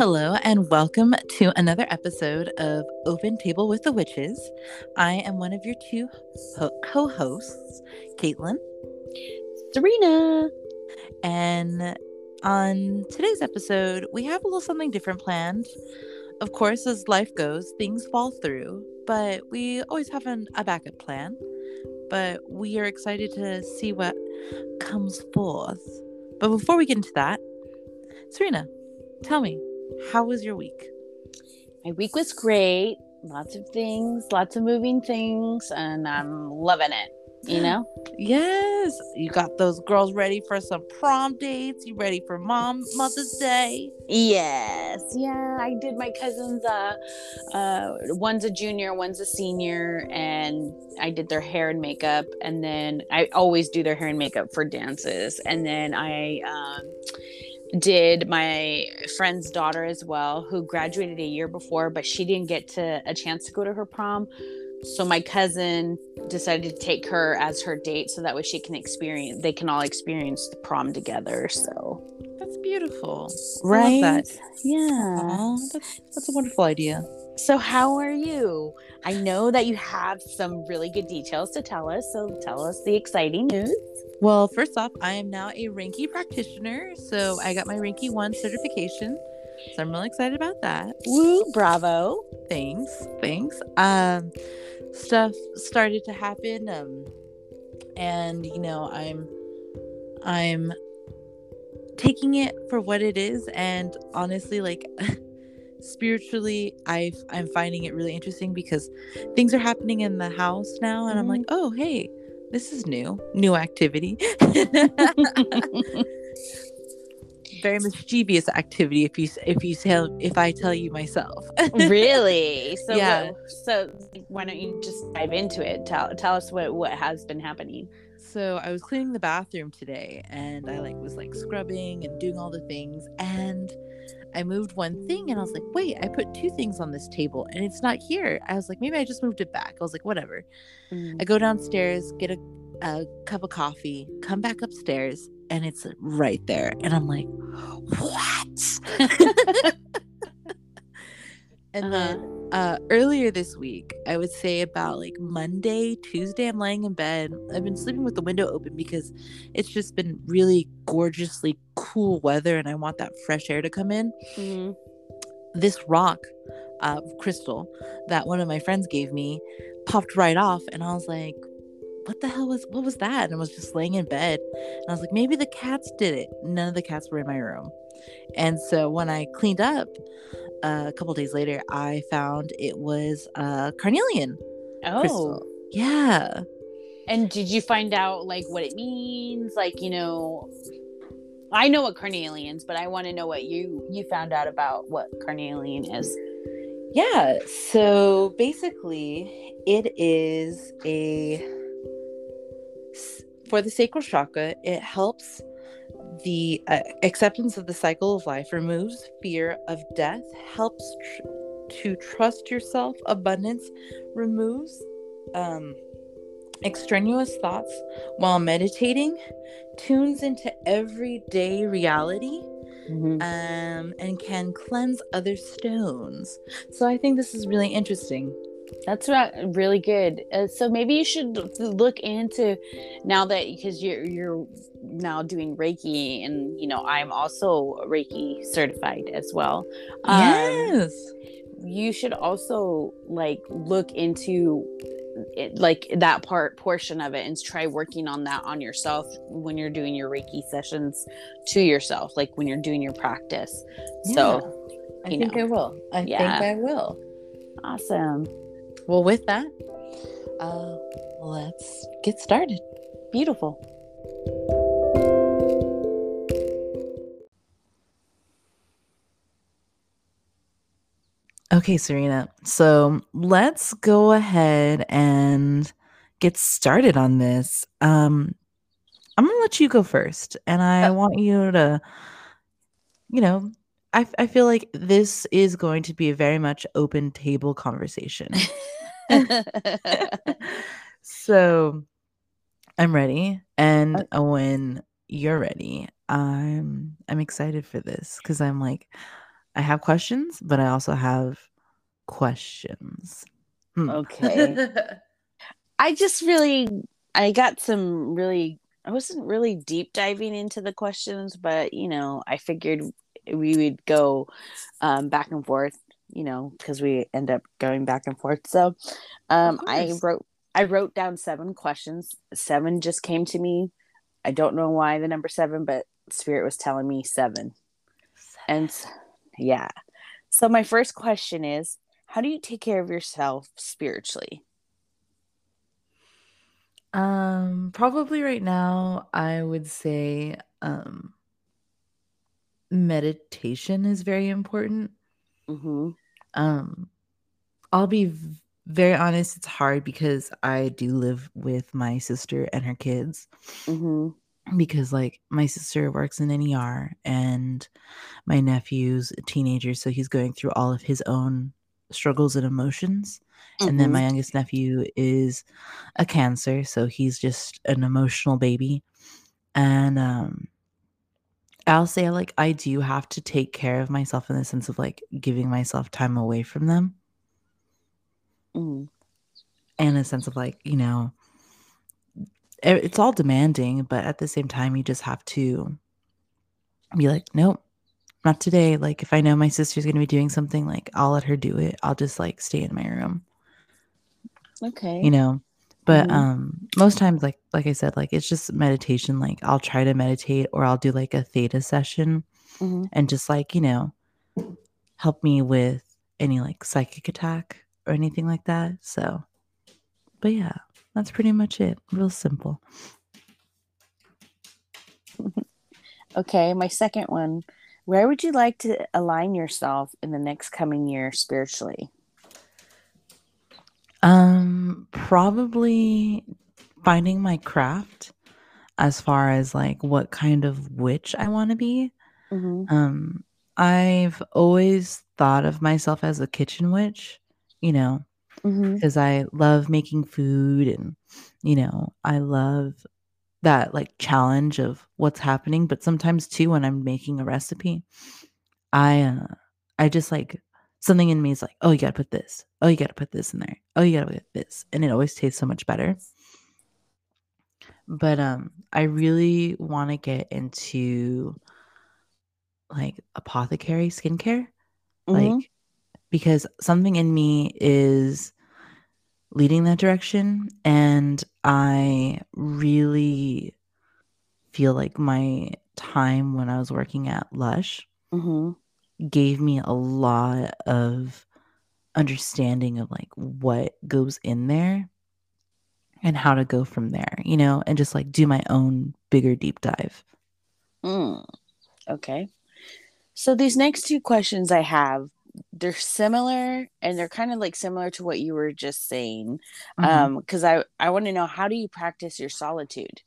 Hello, and welcome to another episode of Open Table with the Witches. I am one of your two ho- co hosts, Caitlin. Serena. And on today's episode, we have a little something different planned. Of course, as life goes, things fall through, but we always have an, a backup plan. But we are excited to see what comes forth. But before we get into that, Serena, tell me, how was your week? My week was great. Lots of things, lots of moving things, and I'm loving it. You know? Yes, you got those girls ready for some prom dates. You ready for mom Mother's Day? Yes. Yeah, I did my cousins uh uh one's a junior, one's a senior, and I did their hair and makeup and then I always do their hair and makeup for dances. And then I um did my friend's daughter as well who graduated a year before but she didn't get to a chance to go to her prom so my cousin decided to take her as her date so that way she can experience they can all experience the prom together so That's beautiful. right that. yeah that's, that's a wonderful idea. so how are you i know that you have some really good details to tell us so tell us the exciting news Well, first off, I am now a Reiki practitioner. So I got my Reiki 1 certification. So I'm really excited about that. woo bravo Thanks. Thanks. Um stuff started to happen um and you know, I'm I'm taking it for what it is and honestly like spiritually I I'm finding it really interesting because things are happening in the house now and I'm like, "Oh, hey, this is new. New activity." Very mischievous activity if you if you tell if I tell you myself. really so Yeah. what- so why don't you just dive into it tell tell us what what has been happening So I was cleaning the bathroom today and I like was like scrubbing and doing all the things and I moved one thing and I was like, wait, I put two things on this table and it's not here. I was like, maybe I just moved it back. I was like, whatever. I go downstairs, get a, a cup of coffee, come back upstairs, and it's right there. And I'm like, what? and then uh, earlier this week, I would say about like Monday, Tuesday, I'm laying in bed. I've been sleeping with the window open because it's just been really gorgeously cool weather and I want that fresh air to come in. Mhm. This rock, uh, crystal that one of my friends gave me popped right off. And I was like, what the hell was what was that? And I was just laying in bed. And I was like, maybe the cats did it. None of the cats were in my room. And so when I cleaned up uh, a couple days later, I found it was a carnelian oh crystal. Yeah. and did you find out like what it means like you know i know what carnelians but i want to know what you you found out about what carnelian is Yeah. So basically, it is a for the sacral chakra. It helps the uh, acceptance of the cycle of life, removes fear of death, helps tr- to trust yourself. Abundance removes um, extraneous thoughts while meditating, tunes into everyday reality Mm-hmm. um, and can cleanse other stones. So I think this is really interesting. That's really good. Uh, so maybe you should look into now that because you're you're now doing Reiki, and you know I'm also Reiki certified as well. Um, yes. you should also like look into it, like that part portion of it and try working on that on yourself when you're doing your Reiki sessions to yourself, like when you're doing your practice. So I think know. I will. I Yeah. think I will. awesome, Well, with that, uh, let's get started. beautiful. Okay, Serena. So let's go ahead and get started on this. Um, I'm gonna let you go first, and I Uh, want you to, you know, I I feel like this is going to be a very much open table conversation. so I'm ready, and Uh, when you're ready, I'm I'm excited for this because I'm like, I have questions, but I also have questions. Hmm. Okay. I just really I got some really I wasn't really deep diving into the questions, but you know, I figured we would go um, back and forth, you know, because we end up going back and forth. So um, I wrote I wrote down seven questions. Seven just came to me. I don't know why the number seven, but spirit was telling me seven. seven. And yeah. So my first question is, how do you take care of yourself spiritually? Um, probably right now, I would say um, meditation is very important. Mm-hmm. Um, I'll be very honest, it's hard because I do live with my sister and her kids. Mm-hmm. Because, like, my sister works in an ER and my nephew's a teenager, so he's going through all of his own struggles and emotions. Mm-hmm. And then my mm-hmm. youngest nephew is a cancer, so he's just an emotional baby. And um I'll say like I do have to take care of myself in the sense of like giving myself time away from them. Mm. And a sense of like, you know, it's all demanding, but at the same time you just have to be like, nope, not today. Like if I know my sister's going to be doing something, like I'll let her do it. I'll just like stay in my room. Okay. You know, but mm-hmm. um most times like like I said, like it's just meditation. Like I'll try to meditate or I'll do like a theta session mm-hmm. and just like, you know, help me with any like psychic attack or anything like that. So but yeah, that's pretty much it. Real simple. okay, my second one where would you like to align yourself in the next coming year spiritually? Um, probably finding my craft as far as like what kind of witch I want to be. Mm-hmm. Um, I've always thought of myself as a kitchen witch, you know, because mm-hmm. I love making food and, you know, I love that like challenge of what's happening but sometimes too when i'm making a recipe i uh i just like something in me is like oh you gotta put this. Oh you gotta put this in there. Oh you gotta put this. And it always tastes so much better. But um i really want to get into like apothecary skincare. Mm-hmm. like because something in me is leading that direction. And I really feel like my time when I was working at Lush mm-hmm. gave me a lot of understanding of like what goes in there and how to go from there, you know, and just like do my own bigger deep dive. Mm. Okay. So these next two questions I have they're similar and they're kind of like similar to what you were just saying mm-hmm. um because i i want to know how do you practice your solitude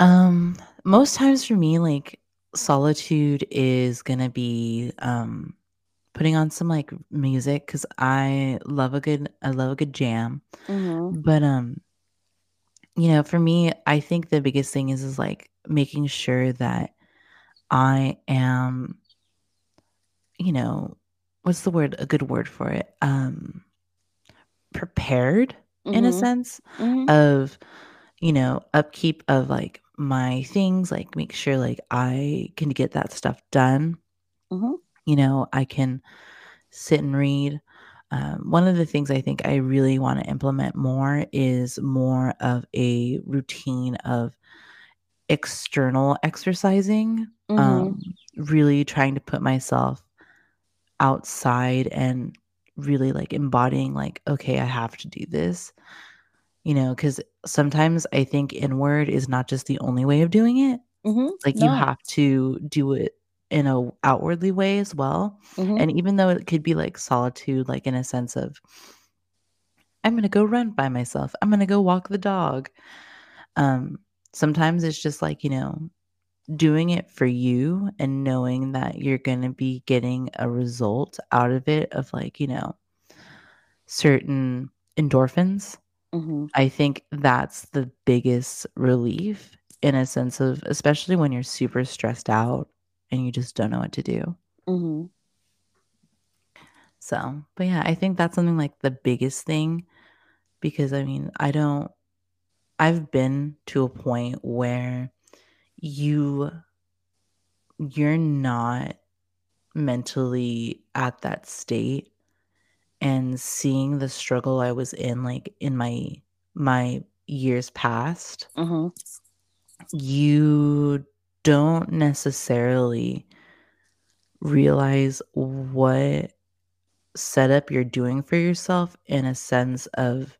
um most times for me like solitude is gonna be um putting on some like music because i love a good i love a good jam mm-hmm. but um you know for me i think the biggest thing is is like making sure that i am you know, what's the word? A good word for it. Um, prepared mm-hmm. in a mm-hmm. sense mm-hmm. of, you know, upkeep of like my things, like make sure like I can get that stuff done. Mm-hmm. You know, I can sit and read. Um, one of the things I think I really want to implement more is more of a routine of external exercising. Mm-hmm. Um, really trying to put myself outside and really like embodying like okay i have to do this you know because sometimes i think inward is not just the only way of doing it mm-hmm. like no. you have to do it in a outwardly way as well mm-hmm. and even though it could be like solitude like in a sense of i'm gonna go run by myself i'm gonna go walk the dog um sometimes it's just like you know doing it for you and knowing that you're going to be getting a result out of it of like, you know, certain endorphins. Mm-hmm. I think that's the biggest relief in a sense of, especially when you're super stressed out and you just don't know what to do. Mm-hmm. So, but yeah, I think that's something like the biggest thing because I mean, I don't, I've been to a point where you, you're not mentally at that state and seeing the struggle I was in, like in my, my years past, Mm-hmm. you don't necessarily realize what setup you're doing for yourself in a sense of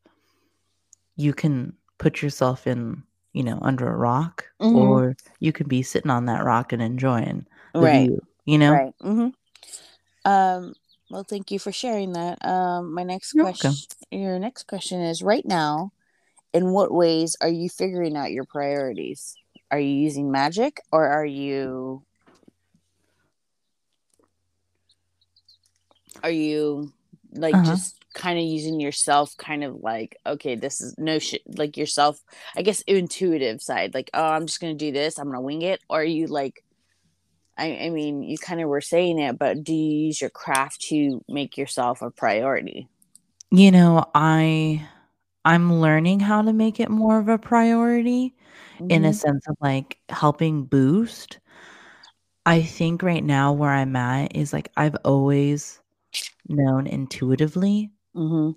you can put yourself in you know under a rock Mhm. or you can be sitting on that rock and enjoying the Right. view you know Right. Mm-hmm. Um, well, thank you for sharing that. Um, my next You're welcome. question, your next question is: Right now, in what ways are you figuring out your priorities? Are you using magic, or are you are you like Uh-huh. just kind of using yourself kind of like okay this is no shit like yourself i guess intuitive side like oh i'm just gonna do this i'm gonna wing it or are you like i, I mean you kind of were saying it but do you use your craft to make yourself a priority you know i i'm learning how to make it more of a priority in a Mhm. sense of like helping boost i think right now where i'm at is like i've always known intuitively Mhm.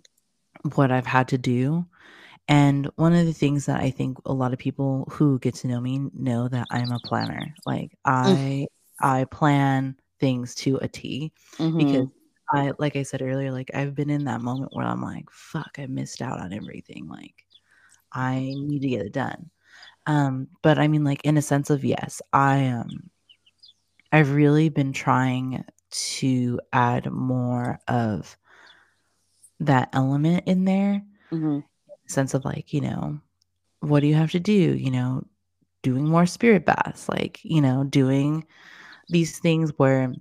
what I've had to do. And one of the things that I think a lot of people who get to know me know that I'm a planner. Like I I plan things to a T because Mhm. I like I said earlier, like I've been in that moment where I'm like, fuck, I missed out on everything. Like I need to get it done. Um, but I mean like in a sense of yes, I um I've really been trying to add more of that element in there Mhm. sense of like, you know, what do you have to do? You know, doing more spirit baths, like, you know, doing these things where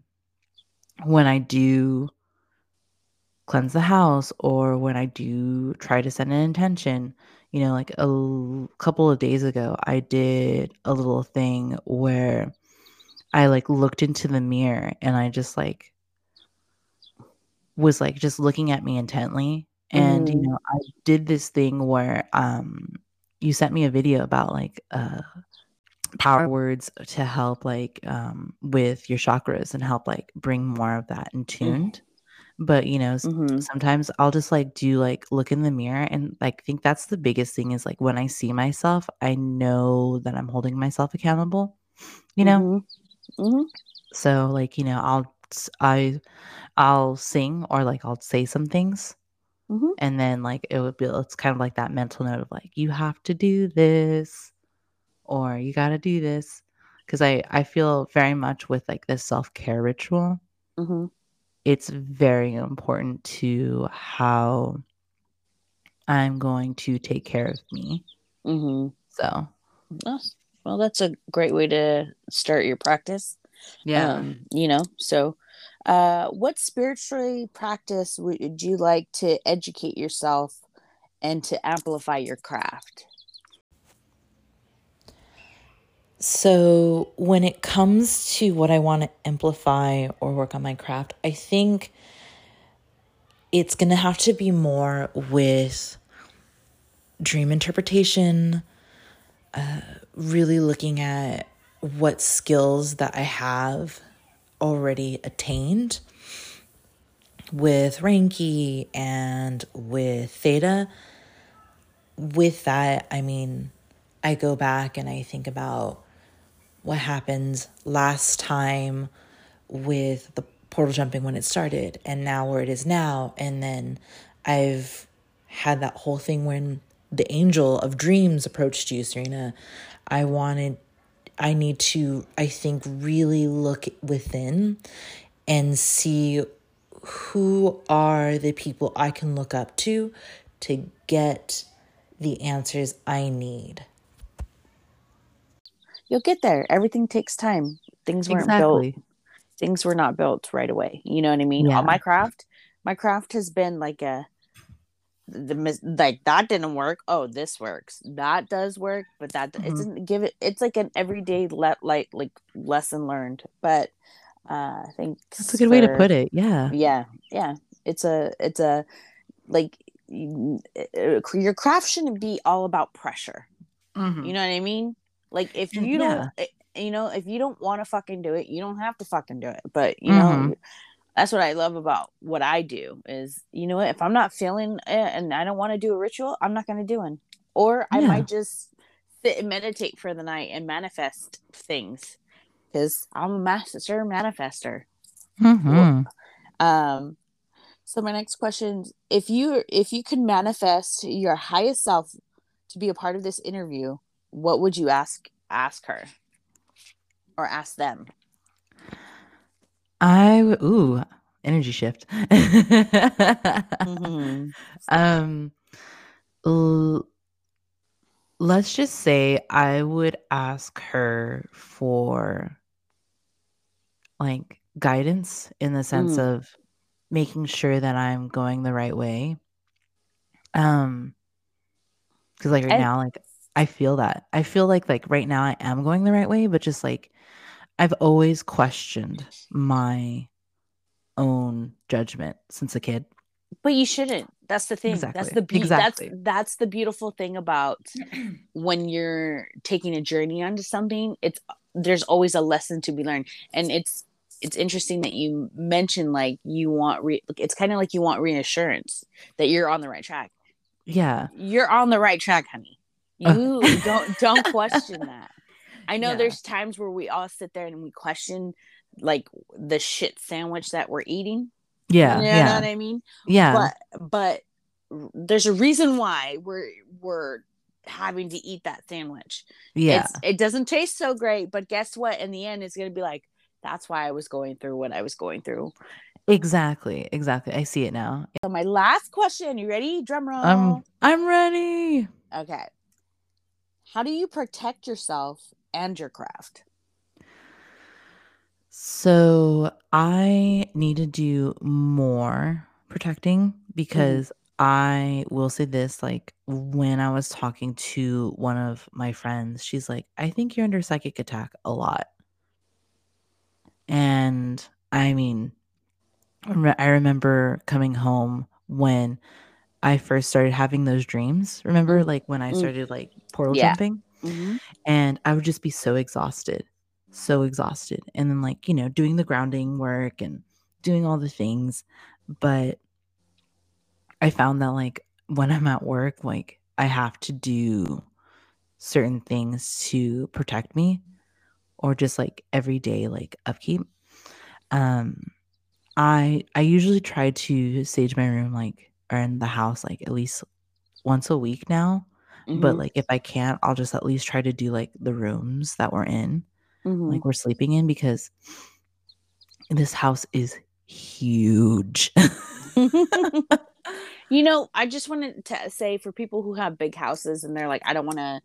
when I do cleanse the house or when I do try to set an intention, you know, like a l- couple of days ago, I did a little thing where I like looked into the mirror and I just like was like just looking at me intently and you Mhm. know i did this thing where um you sent me a video about like uh power words to help like um with your chakras and help like bring more of that in tuned but you know Mhm. sometimes i'll just like do like look in the mirror and like think that's the biggest thing is like when i see myself i know that i'm holding myself accountable you know Mhm. Mhm. so like you know i'll i i'll sing or like i'll say some things Mhm. and then like it would be it's kind of like that mental note of like you have to do this or you got to do this because i i feel very much with like this self-care ritual Mhm. it's very important to how i'm going to take care of me Mhm. so well, that's a great way to start your practice. Yeah. Um you know so uh what spiritually practice would you like to educate yourself and to amplify your craft? So, when it comes to what I want to amplify or work on my craft, I think it's going to have to be more with dream interpretation, uh, really looking at what skills that I have already attained with Reiki and with Theta. With that, I mean, I go back and I think about what happened last time with the portal jumping when it started and now where it is now. And then I've had that whole thing when the angel of dreams approached you, Serena. I wanted, I need to, I think, really look within and see who are the people I can look up to to get the answers I need. you'll get there. Everything takes time. Things weren't built. Things were not built right away. You know what i mean? Yeah. my craft my craft has been like a the mis- like that didn't work. Oh, this works. That does work, but that it Mhm. doesn't give it. It's like an everyday let like like lesson learned. But uh, I think That's a good way to put it. Yeah. Yeah, yeah. It's a it's a like uh, your craft shouldn't be all about pressure. Mhm. You know what I mean? Like if you don't, eh, you know, if you don't want to fucking do it, you don't have to fucking do it. But you know, Mhm. That's what I love about what I do is, you know, what if I'm not feeling it and I don't want to do a ritual, I'm not going to do one. Or I Yeah. might just sit and meditate for the night and manifest things because I'm a master manifester. Mhm. Um, so my next question: If you if you could manifest your highest self to be a part of this interview, what would you ask ask her or ask them? I w- ooh energy shift. Mhm. um, l- let's just say I would ask her for like guidance in the sense Mm. of making sure that I'm going the right way. Um, because like right And- now, like I feel that I feel like like right now I am going the right way, but just like I've always questioned my own judgment since a kid. But you shouldn't. That's the thing. That's the be- Exactly. that's that's the beautiful thing about when you're taking a journey onto something. It's there's always a lesson to be learned, and it's it's interesting that you mentioned like you want re- it's kind of like you want reassurance that you're on the right track. Yeah. You're on the right track, honey. Uh. You don't don't question that. I know Yeah. there's times where we all sit there and we question like the shit sandwich that we're eating. Yeah. you know yeah. what I mean? yeah. but but there's a reason why we're we're having to eat that sandwich. yeah. It's, it doesn't taste so great, but guess what? In the end, it's gonna be like that's why I was going through what I was going through. Exactly. Exactly. I see it now. So my last question, you ready? Drum roll. Um I'm ready. okay. How do you protect yourself and your craft? So I need to do more protecting because I will say this like when I was talking to one of my friends, she's like, I think you're under psychic attack a lot. And I mean, I remember coming home when I first started having those dreams. Remember, Mm. like when I Mm. started like portal Yeah. jumping? And I would just be so exhausted, so exhausted. And then, like, you know, doing the grounding work and doing all the things. But I found that, like, when I'm at work, like, I have to do certain things to protect me or just like everyday, like, upkeep. Um, I I usually try to sage my room like or in the house like at least once a week now but Mhm. like if I can't, I'll just at least try to do like the rooms that we're in, Mhm. like we're sleeping in, because this house is huge. you know, I just wanted to say for people who have big houses and they're like, I don't want to,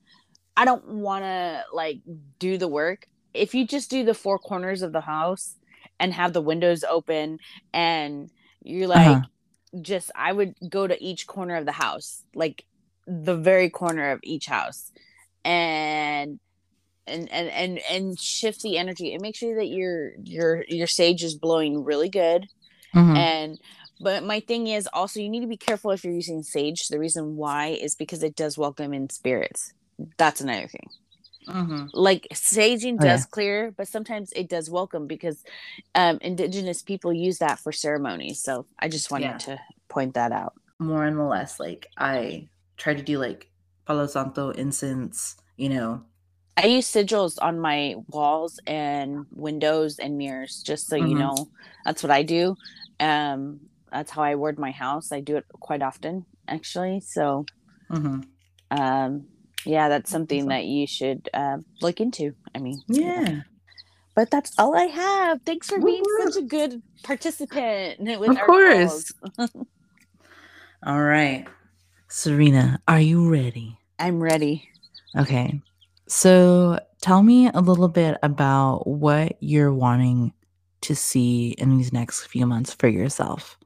I don't want to like do the work. If you just do the four corners of the house and have the windows open and you're like, Uh-huh. just, I would go to each corner of the house, like the very corner of each house. And and and and and shift the energy. And make sure that your your your sage is blowing really good. Mhm. and but my thing is also you need to be careful if you're using sage. The reason why is because it does welcome in spirits. That's another thing. Mhm. like saging Oh, does clear but sometimes it does welcome because um indigenous people use that for ceremonies. So i just wanted Yeah. to point that out. More and less, like I try to do like Palo Santo incense, you know. i use sigils on my walls and windows and mirrors just so you Mhm. know that's what i do um that's how i word my house i do it quite often actually so Mhm. um yeah that's something that you should uh, look into i mean you know. Yeah. but that's all i have thanks for being Woo-woo. such a good participant with Of our course. All right. Serena, are you ready? i'm ready Okay. So tell me a little bit about what you're wanting to see in these next few months for yourself.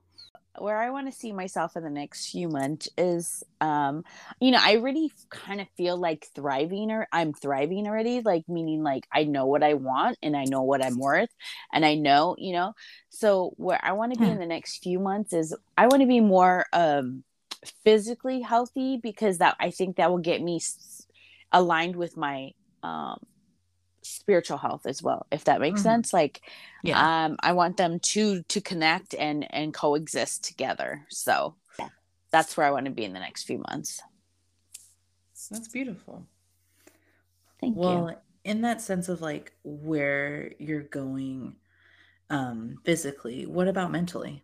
where I want to see myself in the next few months is, um, you know, I really kind of feel like thriving or I'm thriving already, like meaning like I know what I want and I know what I'm worth and I know, you know, so where I want to be Yeah. in the next few months is I want to be more, um, physically healthy because that I think that will get me s- aligned with my, um, spiritual health as well if that makes Mhm. sense like Yeah. um i want them to to connect and and coexist together so that's where i want to be in the next few months That's beautiful. thank Well, you well in that sense of like where you're going um physically, what about mentally?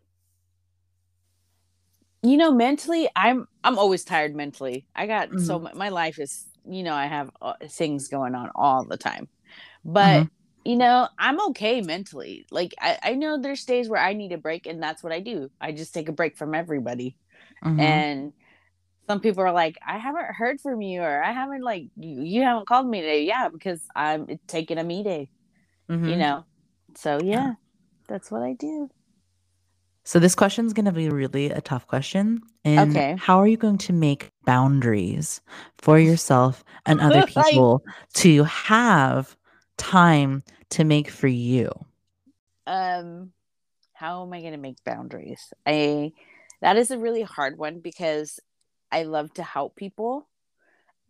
You know mentally i'm i'm always tired mentally i got so Mhm. mu- my life is you know i have uh, things going on all the time but Mhm. you know i'm okay mentally like I, I know there's days where i need a break and that's what i do i just take a break from everybody Mhm. and some people are like i haven't heard from you or i haven't like you, you haven't called me today yeah because i'm taking a me day you Mhm. know so yeah, Yeah. that's what i do So this question is going to be really a tough question. And okay how are you going to make boundaries for yourself and other people to have time to make for you? um how am i going to make boundaries i that is a really hard one because i love to help people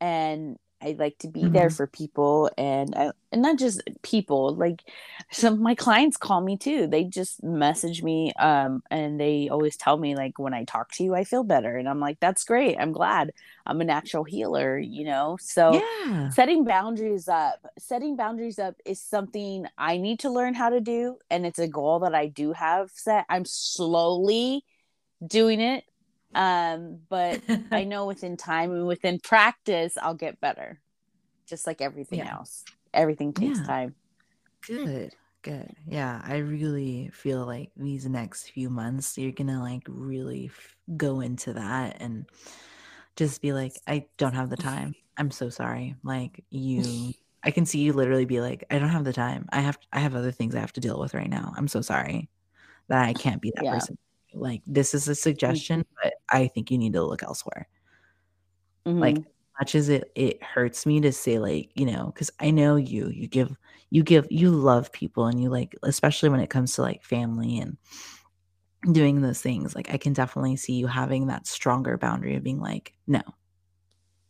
and i like to be there Mhm. for people and I, and not just people like some of my clients call me too. They just message me um and they always tell me like when i talk to you i feel better. And i'm like that's great. I'm glad. I'm a natural healer you know? So Yeah. setting boundaries up setting boundaries up is something i need to learn how to do and it's a goal that i do have set. I'm slowly doing it um but i know within time and within practice i'll get better just like everything Yeah. else everything takes Yeah. time Good. Good. Yeah, I really feel like these next few months you're going to like really f- go into that and just be like I don't have the time. I'm so sorry. Like you I can see you literally be like I don't have the time. I have I have other things I have to deal with right now. I'm so sorry that I can't be that Yeah. person. Like this is a suggestion, but I think you need to look elsewhere. Like Mhm. much as it it hurts me to say like, you know, cuz I know you, you give you give you love people and you like especially when it comes to like family and doing those things. Like I can definitely see you having that stronger boundary of being like, no,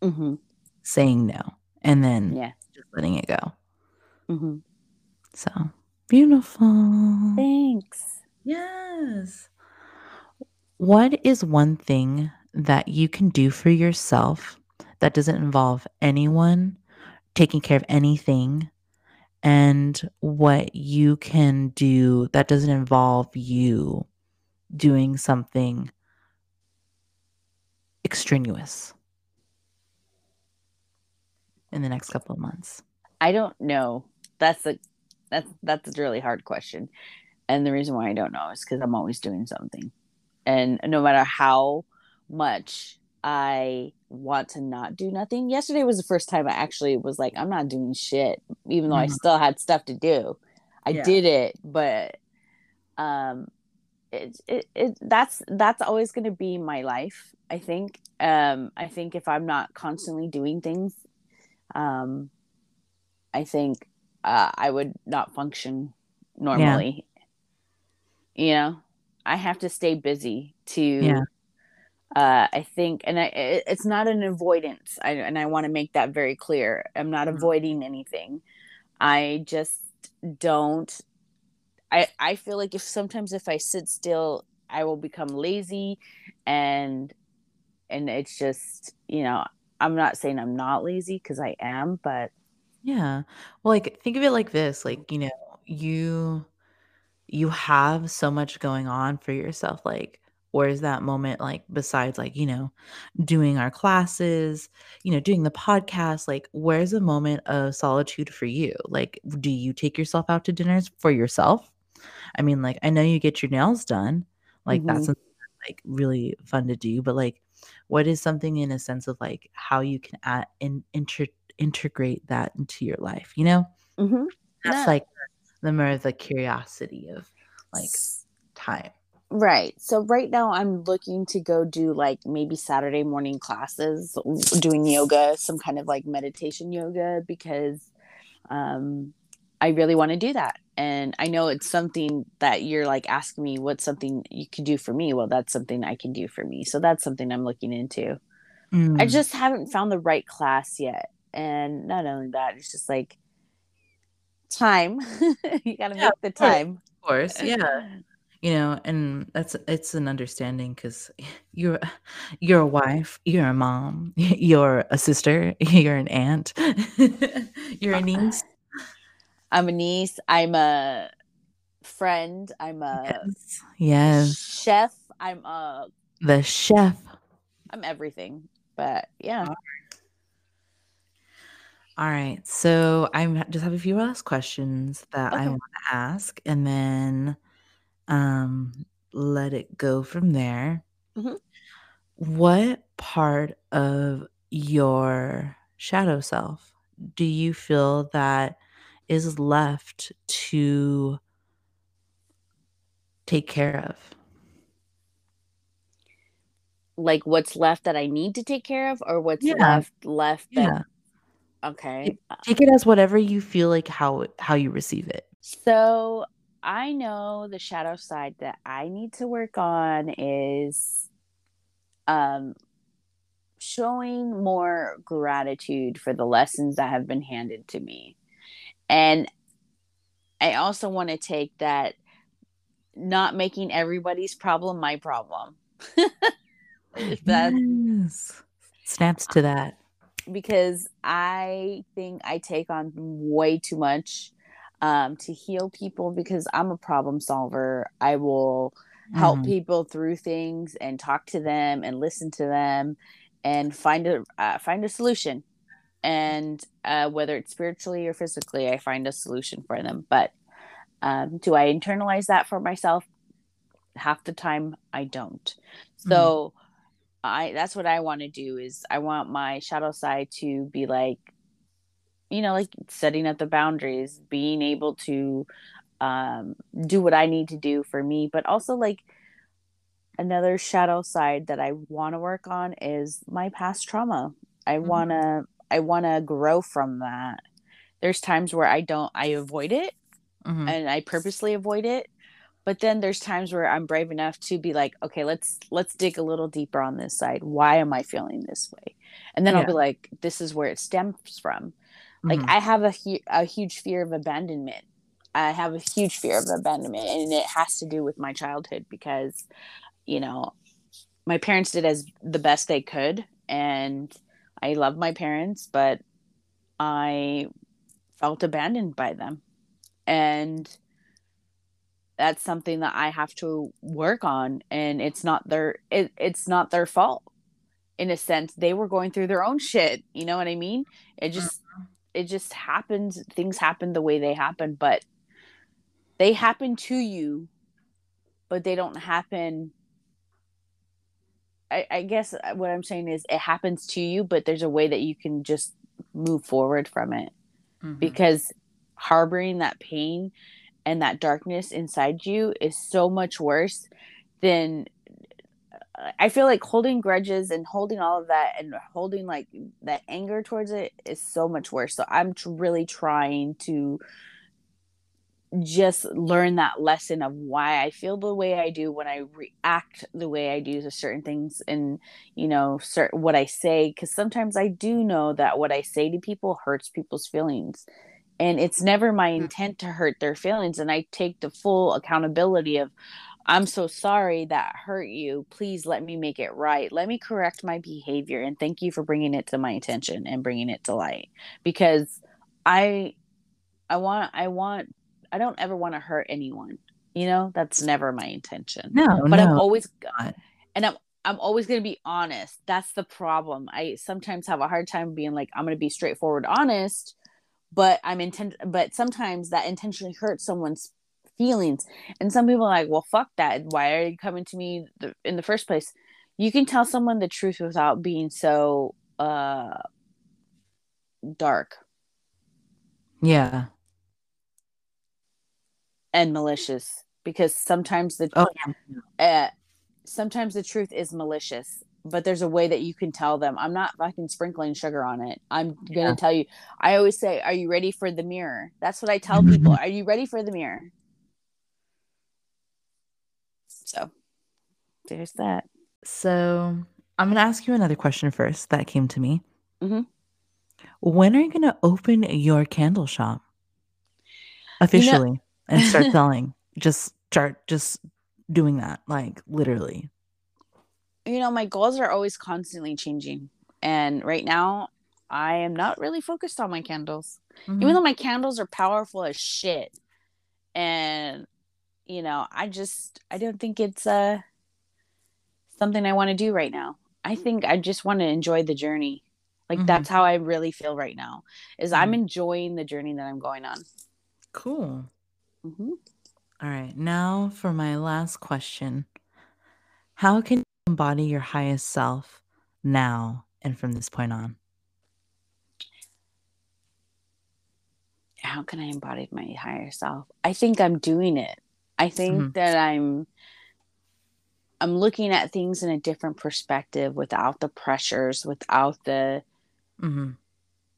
Mhm. saying no, and then yeah just letting it go. Mhm. So beautiful. thanks Yes. What is one thing that you can do for yourself that doesn't involve anyone taking care of anything? And what you can do that doesn't involve you doing something extraneous in the next couple of months? i don't know. That's a that's that's a really hard question. And the reason why i don't know is because i'm always doing something and no matter how much I want to not do nothing. Yesterday was the first time I actually was like, I'm not doing shit, even though I Mhm. still had stuff to do. I Yeah. did it, but um, it, it it that's that's always going to be my life. I think. Um, I think if I'm not constantly doing things, um, I think uh, I would not function normally. You know, I have to stay busy to Yeah. uh, I think, and I, it, it's not an avoidance. I, and I want to make that very clear. I'm not Mhm. avoiding anything. I just don't. I I feel like if sometimes if I sit still, I will become lazy, and and it's just you know I'm not saying I'm not lazy because I am, but Yeah. Well, like think of it like this, like, you know, you you have so much going on for yourself like where's that moment like besides like, you know, doing our classes, you know, doing the podcast, like where's a moment of solitude for you? Like do you take yourself out to dinners for yourself? I mean, like I know you get your nails done. Like that's Mhm. that's, like really fun to do, but like what is something in a sense of like how you can add in, inter, integrate that into your life, you know? Mhm. That's Yeah. like the more of the curiosity of like time. Right. So right now I'm looking to go do like maybe Saturday morning classes doing yoga, some kind of like meditation yoga because um I really want to do that. And I know it's something that you're like asking me what's something you could do for me. Well, that's something I can do for me. So that's something I'm looking into. Mm. I just haven't found the right class yet. And not only that, it's just like time. you got to yeah, make the time. Of course. Yeah. you know and that's it's an understanding because you're you're a wife you're a mom you're a sister you're an aunt you're a niece I'm a niece. I'm a friend. I'm a yes. yes. chef. I'm a the chef. I'm everything. But yeah. All right. So I just have a few last questions that okay. I want to ask and then um let it go from there. Mm-hmm. What part of your shadow self do you feel that is left to take care of? Like what's left that I need to take care of, or what's yeah. left left that yeah. Okay. Take it as whatever you feel like how how you receive it. So I know the shadow side that I need to work on is um showing more gratitude for the lessons that have been handed to me. And I also want to take that not making everybody's problem my problem. that yes. snaps to that. Because I think I take on way too much um, to heal people because I'm a problem solver. I will help mm. people through things and talk to them and listen to them and find a uh, find a solution and uh, whether it's spiritually or physically, I find a solution for them. But um, do I internalize that for myself? Half the time, I don't. So mm-hmm. I that's what I want to do is I want my shadow side to be like, you know, like setting up the boundaries, being able to um, do what I need to do for me, but also like another shadow side that I want to work on is my past trauma. I mm-hmm. want to I want to grow from that. There's times where I don't, I avoid it mm-hmm. and I purposely avoid it. But then there's times where I'm brave enough to be like, okay, let's let's dig a little deeper on this side. Why am I feeling this way? And then yeah. I'll be like, this is where it stems from. Mm-hmm. Like I have a hu- a huge fear of abandonment. I have a huge fear of abandonment, and it has to do with my childhood because, you know, my parents did as the best they could, and I love my parents, but I felt abandoned by them. And that's something that I have to work on and it's not their it, it's not their fault. In a sense, they were going through their own shit, you know what I mean? It just mm-hmm. it just happens things happen the way they happen, but they happen to you but they don't happen I, I guess uh, what I'm saying is it happens to you, but there's a way that you can just move forward from it. Mm-hmm. Because harboring that pain and that darkness inside you is so much worse than I feel like holding grudges and holding all of that and holding like that anger towards it is so much worse. So I'm really trying to just learn that lesson of why I feel the way I do when I react the way I do to certain things and you know certain what I say because sometimes I do know that what I say to people hurts people's feelings and it's never my mm. intent to hurt their feelings and I take the full accountability of I'm so sorry that hurt you please let me make it right let me correct my behavior and thank you for bringing it to my attention and bringing it to light because I I want I want I don't ever want to hurt anyone. You know, that's never my intention. No, but no, I'm always and I'm I'm always going to be honest. That's the problem. I sometimes have a hard time being like I'm going to be straightforward honest, but I'm intent but sometimes that intentionally hurts someone's feelings. And some people are like, "Well, fuck that. Why are you coming to me in the first place?" You can tell someone the truth without being so uh dark. Yeah and malicious because sometimes the Oh, uh, sometimes the truth is malicious but there's a way that you can tell them i'm not fucking sprinkling sugar on it i'm gonna Yeah. tell you i always say are you ready for the mirror that's what i tell people are you ready for the mirror so there's that So I'm going to ask you another question first that came to me. Mhm. When are you going to open your candle shop officially and start selling? Just start just doing that, like literally. You know my goals are always constantly changing and right now i am not really focused on my candles Mm-hmm. even though my candles are powerful as shit and you know i just i don't think it's uh something i want to do right now i think i just want to enjoy the journey like Mhm. that's how i really feel right now is i'm Mhm. enjoying the journey that i'm going on cool. hmm All right. Now for my last question How can embody your highest self now and from this point on? how can i embody my higher self i think i'm doing it i think Mhm. that i'm i'm looking at things in a different perspective without the pressures without the mm-hmm.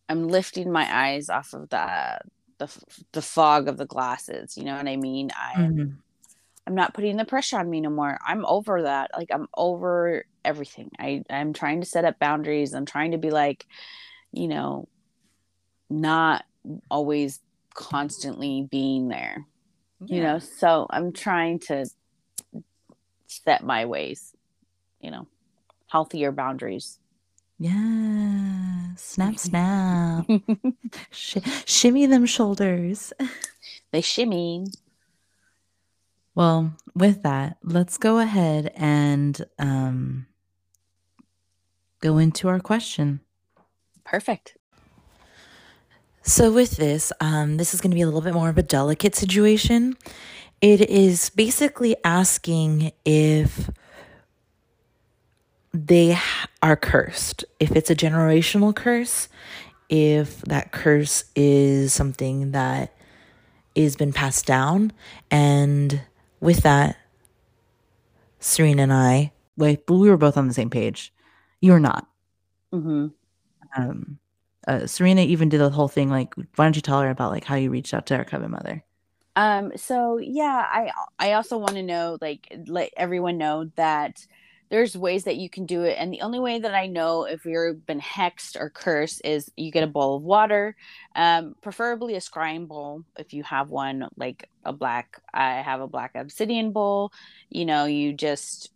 I'm lifting my eyes off of the the the fog of the glasses. You know what I mean? I'm Mhm. I'm not putting the pressure on me no more. I'm over that. Like I'm over everything. I I'm trying to set up boundaries. I'm trying to be like, you know, not always constantly being there. You know, so I'm trying to set my ways. You know, healthier boundaries. Yeah. Snap, snap. Sh- shimmy them shoulders. they shimmy. Well, with that, let's go ahead and um, go into our question. Perfect. So, with this, um, this is going to be a little bit more of a delicate situation. It is basically asking if they are cursed, if it's a generational curse, if that curse is something that is been passed down, and with that, Serena and I, like we were both on the same page. You're not. hmm Um, uh, Serena even did the whole thing. Like, why don't you tell her about like how you reached out to our coven mother? Um, so yeah, I I also want to know, like, let everyone know that there's ways that you can do it, and the only way that I know if you've been hexed or cursed is you get a bowl of water, um, preferably a scrying bowl if you have one, like a black. I have a black obsidian bowl. You know, you just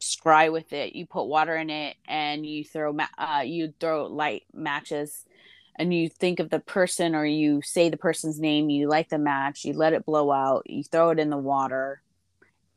scry with it. You put water in it, and you throw ma- uh, you throw light matches and you think of the person or you say the person's name, you light the match, you let it blow out, you throw it in the water.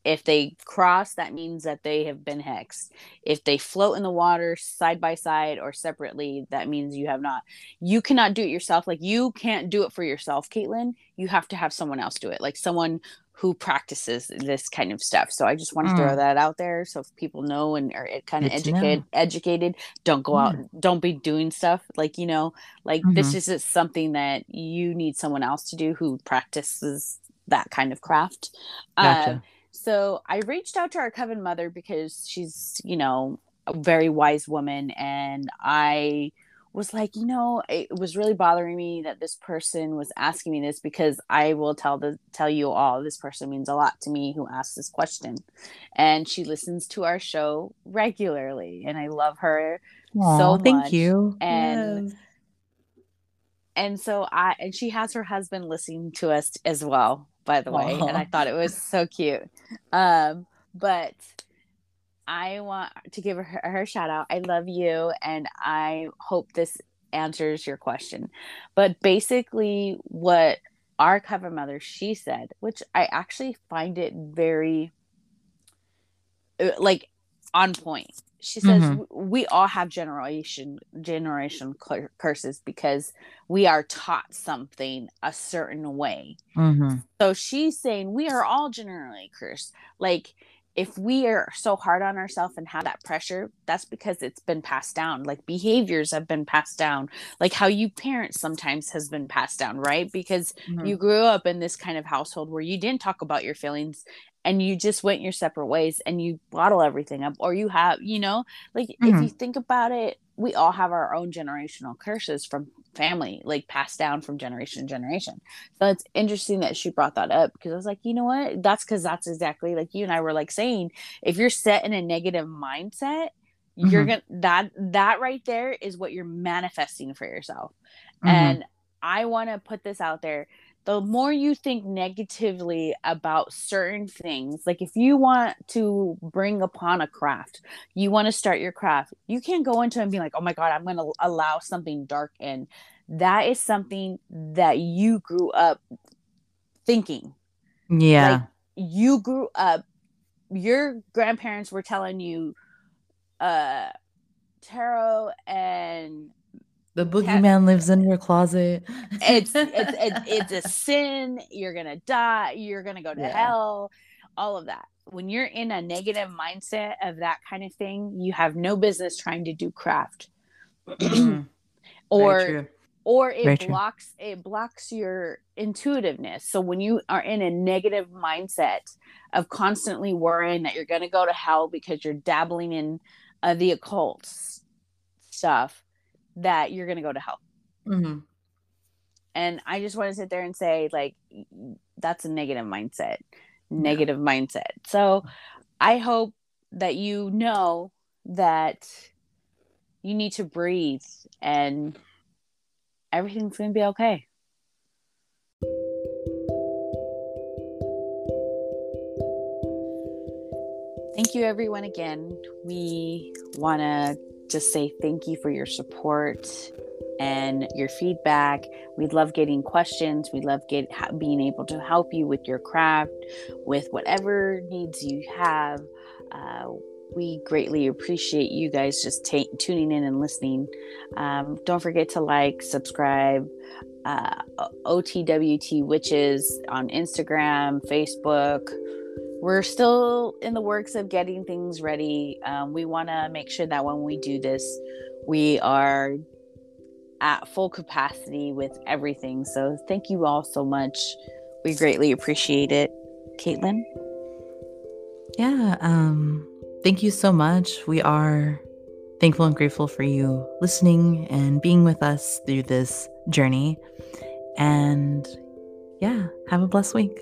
If they cross, that means that they have been hexed. If they float in the water side by side or separately, that means you have not. You cannot do it yourself. Like you can't do it for yourself, Caitlin. You have to have someone else do it, like someone who practices this kind of stuff. So I just want to throw Mm. that out there so people know and are kind of Good to know. educated. Educated. Don't go out. Don't be doing stuff like you know like this Mhm. is just something that you need someone else to do who practices that kind of craft Gotcha. Um, so i reached out to our coven mother because she's you know a very wise woman. And i was like you know it was really bothering me that this person was asking me this because i will tell the tell you all this person means a lot to me who asked this question. And she listens to our show regularly. And i love her Aw, so thank you. and- and so I and she has her husband listening to us as well, by the way. And I thought it was so cute. Um, but I want to give her her shout out. I love you, and I hope this answers your question. But basically, what our coven mother she said, which I actually find it very uh, like on point. She says Mhm. We all have generation generation cur- curses because we are taught something a certain way. Mhm. So she's saying we are all generally cursed. Like if we are so hard on ourselves and have that pressure, that's because it's been passed down. Like behaviors have been passed down, like how you parent sometimes has been passed down, right? Because mm-hmm. you grew up in this kind of household where you didn't talk about your feelings and you just went your separate ways and you bottle everything up, or you have, you know, like mm-hmm. if you think about it, we all have our own generational curses from family like passed down from generation to generation so it's interesting that she brought that up because i was like you know what that's because that's exactly like you and i were like saying if you're set in a negative mindset mm-hmm. you're gonna that that right there is what you're manifesting for yourself mm-hmm. and i want to put this out there the more you think negatively about certain things, like if you want to bring upon a craft, you want to start your craft, you can't go into and be like, oh my God, I'm going to allow something dark in. That is something that you grew up thinking. Yeah. Like you grew up, your grandparents were telling you, uh, tarot and the boogeyman lives in your closet. it's, it's it's it's a sin. You're gonna die. You're gonna go to yeah. hell. All of that. When you're in a negative mindset of that kind of thing, you have no business trying to do craft. Mm-hmm. or or it Very blocks true. it blocks your intuitiveness. So when you are in a negative mindset of constantly worrying that you're going to go to hell because you're dabbling in uh, the occult stuff, that you're going to go to hell. Mm-hmm. And I just want to sit there and say, like, that's a negative mindset, negative yeah. mindset. So I hope that you know that you need to breathe and everything's going to be okay. Thank you, everyone, again. We want to just say thank you for your support and your feedback. We love getting questions. We love get, being able to help you with your craft, with whatever needs you have. Uh, we greatly appreciate you guys just t- tuning in and listening. Um, don't forget to like, subscribe, uh, OTWT Witches on Instagram, Facebook we're still in the works of getting things ready. Um, we want to make sure that when we do this, we are at full capacity with everything. So thank you all so much. We greatly appreciate it. Caitlin? Yeah, um, thank you so much. We are thankful and grateful for you listening and being with us through this journey. And yeah, have a blessed week.